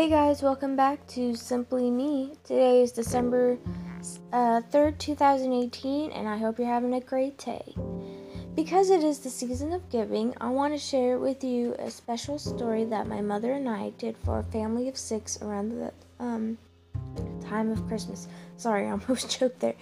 Hey guys, welcome back to Simply Me. Today is December uh, 3rd, 2018, and I hope you're having a great day. Because it is the season of giving, I want to share with you a special story that my mother and I did for a family of six around the um, time of Christmas. Sorry, I almost choked there.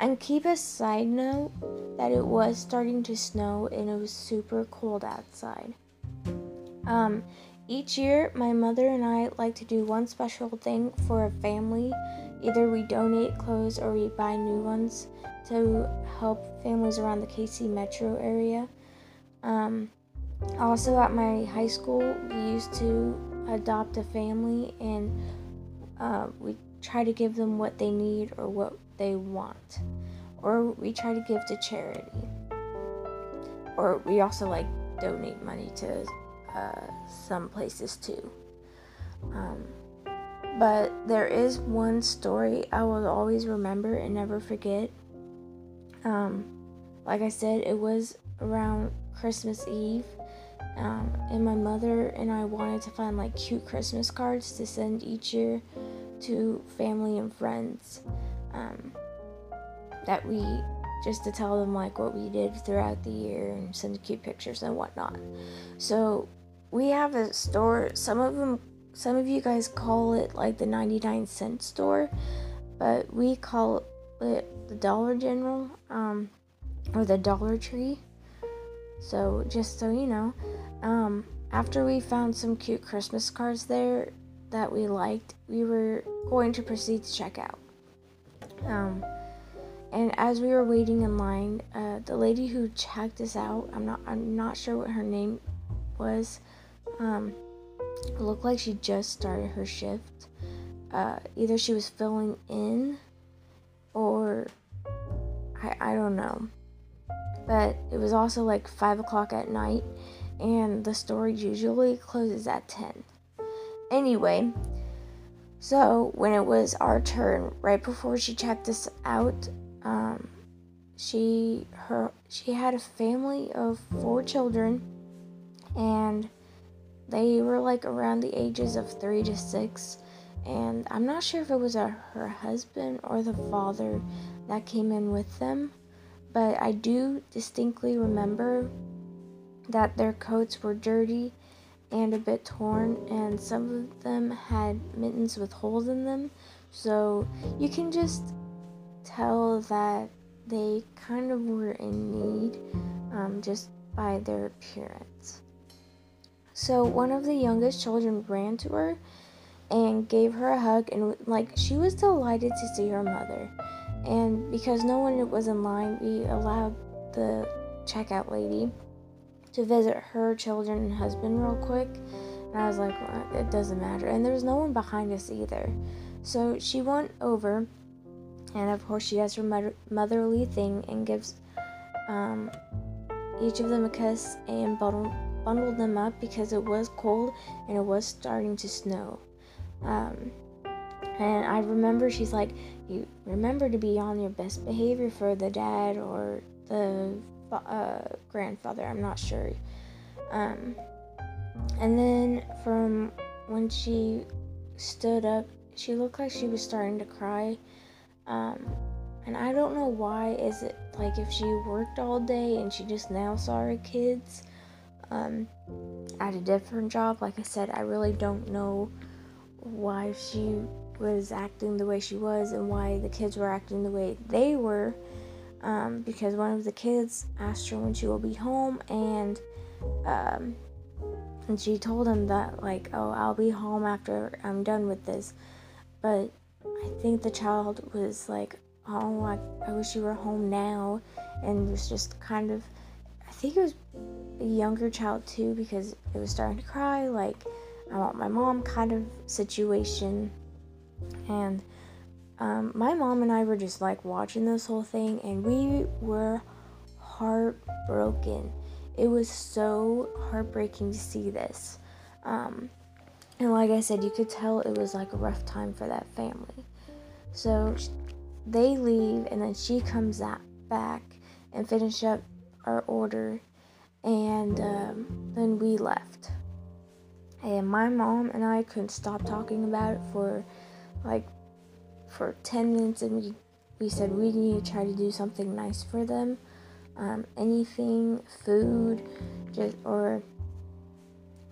And keep a side note that it was starting to snow and it was super cold outside. Um, each year, my mother and I like to do one special thing for a family. Either we donate clothes or we buy new ones to help families around the KC metro area. Um, also, at my high school, we used to adopt a family and uh, we try to give them what they need or what they want. Or we try to give to charity. Or we also like donate money to uh, some places too. Um, but there is one story I will always remember and never forget. Um, like I said, it was around Christmas Eve, um, and my mother and I wanted to find like cute Christmas cards to send each year to family and friends. Um, that we just to tell them like what we did throughout the year and send cute pictures and whatnot. So we have a store. Some of them, some of you guys call it like the 99 cent store, but we call it the Dollar General um, or the Dollar Tree. So just so you know, um, after we found some cute Christmas cards there that we liked, we were going to proceed to check out. Um, and as we were waiting in line, uh, the lady who checked us out, I'm not, I'm not sure what her name was, um, it looked like she just started her shift. Uh, either she was filling in or I, I don't know. But it was also like 5 o'clock at night, and the store usually closes at 10. Anyway, so when it was our turn, right before she checked us out, um, she her she had a family of four children, and they were like around the ages of three to six, and I'm not sure if it was a, her husband or the father that came in with them, but I do distinctly remember that their coats were dirty and a bit torn, and some of them had mittens with holes in them, so you can just tell that they kind of were in need um, just by their appearance. So one of the youngest children ran to her and gave her a hug and like she was delighted to see her mother. And because no one was in line, we allowed the checkout lady to visit her children and husband real quick. And I was like, well, it doesn't matter. And there was no one behind us either. So she went over, and of course, she has her mother- motherly thing and gives um, each of them a kiss and bottle bundled them up because it was cold and it was starting to snow. Um, and I remember she's like, you remember to be on your best behavior for the dad or the uh, grandfather. I'm not sure. Um, and then from when she stood up, she looked like she was starting to cry. Um, and I don't know why. Is it like if she worked all day and she just now saw her kids? Um, at a different job. Like I said, I really don't know why she was acting the way she was and why the kids were acting the way they were. Um, because one of the kids asked her when she will be home, and um, and she told him that like, oh, I'll be home after I'm done with this. But I think the child was like, oh, I, I wish you were home now, and was just kind of, I think it was younger child too because it was starting to cry, like I want my mom kind of situation. And um, my mom and I were just like watching this whole thing, and we were heartbroken. It was so heartbreaking to see this. Um, and like I said, you could tell it was like a rough time for that family. So they leave, and then she comes back and finish up our order and um, then we left. And my mom and I couldn't stop talking about it for like for 10 minutes and we, we said we need to try to do something nice for them. Um, anything, food, just or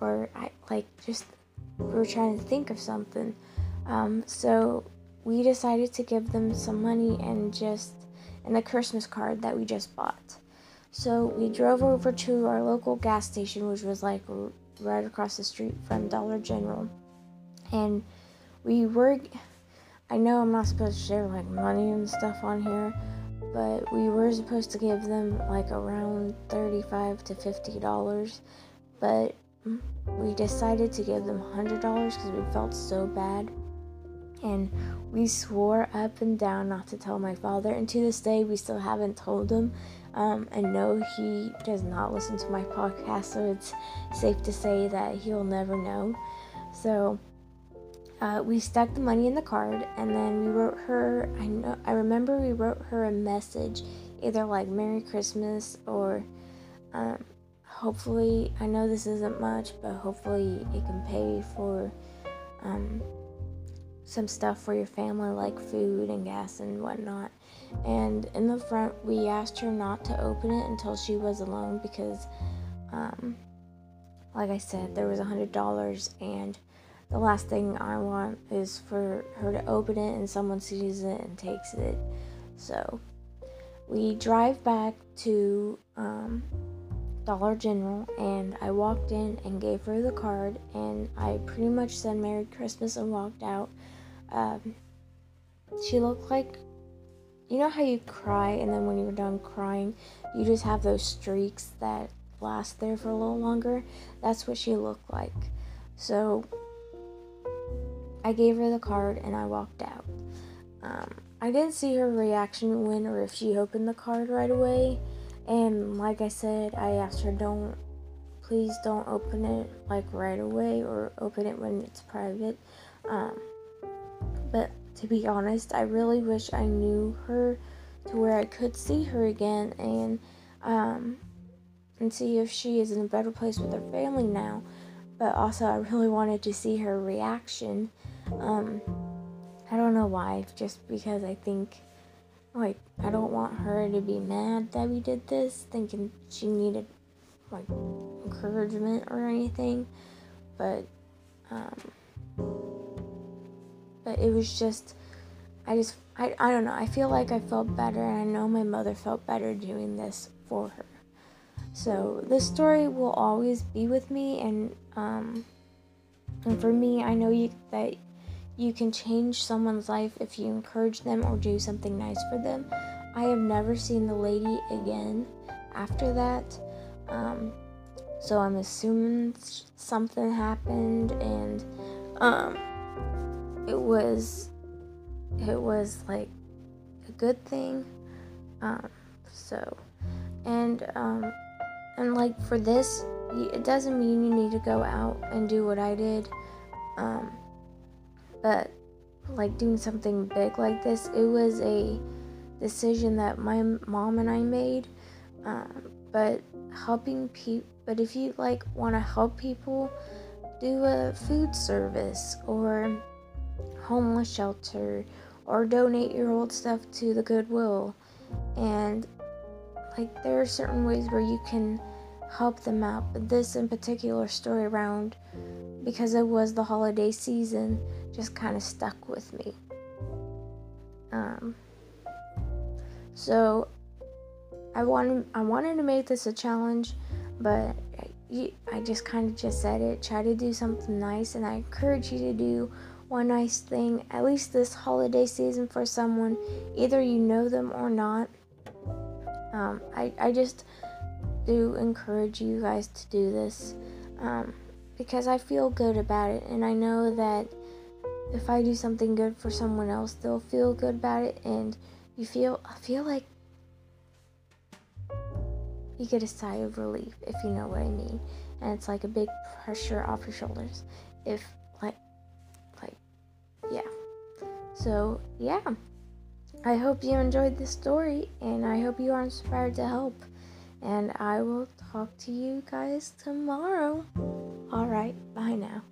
or I like just we were trying to think of something. Um, so we decided to give them some money and just and a Christmas card that we just bought. So we drove over to our local gas station, which was like right across the street from Dollar General, and we were. I know I'm not supposed to share like money and stuff on here, but we were supposed to give them like around 35 to 50 dollars, but we decided to give them $100 because we felt so bad. And we swore up and down not to tell my father. And to this day, we still haven't told him. Um, and no, he does not listen to my podcast, so it's safe to say that he'll never know. So uh, we stuck the money in the card, and then we wrote her. I know. I remember we wrote her a message, either like "Merry Christmas" or um, hopefully, I know this isn't much, but hopefully it can pay for um, some stuff for your family, like food and gas and whatnot. And in the front, we asked her not to open it until she was alone because, um, like I said, there was a hundred dollars, and the last thing I want is for her to open it and someone sees it and takes it. So we drive back to um, Dollar General and I walked in and gave her the card and I pretty much said Merry Christmas and walked out. Um, she looked like you know how you cry and then when you're done crying you just have those streaks that last there for a little longer? That's what she looked like. So i gave her the card and i walked out. Um, i didn't see her reaction when or if she opened the card right away. And like I said, I asked her, don't, please don't open it like right away or open it when it's private. Um, but to be honest, I really wish I knew her to where I could see her again and, um, and see if she is in a better place with her family now. But also, I really wanted to see her reaction. Um, I don't know why, just because I think like, I don't want her to be mad that we did this, thinking she needed, like, encouragement or anything. But, um, but it was just, I just, I, I don't know. I feel like I felt better, and I know my mother felt better doing this for her. So this story will always be with me, and um, and for me, I know you that you can change someone's life if you encourage them or do something nice for them. I have never seen the lady again after that. Um, so I'm assuming something happened and um, it was it was like a good thing. Um, so and um, and like for this, it doesn't mean you need to go out and do what I did. Um, but like doing something big like this, it was a decision that my mom and I made. Um, but helping people, but if you like want to help people, do a food service or homeless shelter or donate your old stuff to the Goodwill. And like there are certain ways where you can help them out. But this in particular story around because it was the holiday season just kind of stuck with me. Um, so I wanted I wanted to make this a challenge, but I, I just kind of just said it. Try to do something nice, and I encourage you to do one nice thing at least this holiday season for someone, either you know them or not. Um, I I just do encourage you guys to do this um, because I feel good about it, and I know that if I do something good for someone else, they'll feel good about it, and you feel I feel like you get a sigh of relief if you know what I mean, and it's like a big pressure off your shoulders. If like so yeah. I hope you enjoyed this story, and I hope you are inspired to help. And I will talk to you guys tomorrow. Alright, bye now.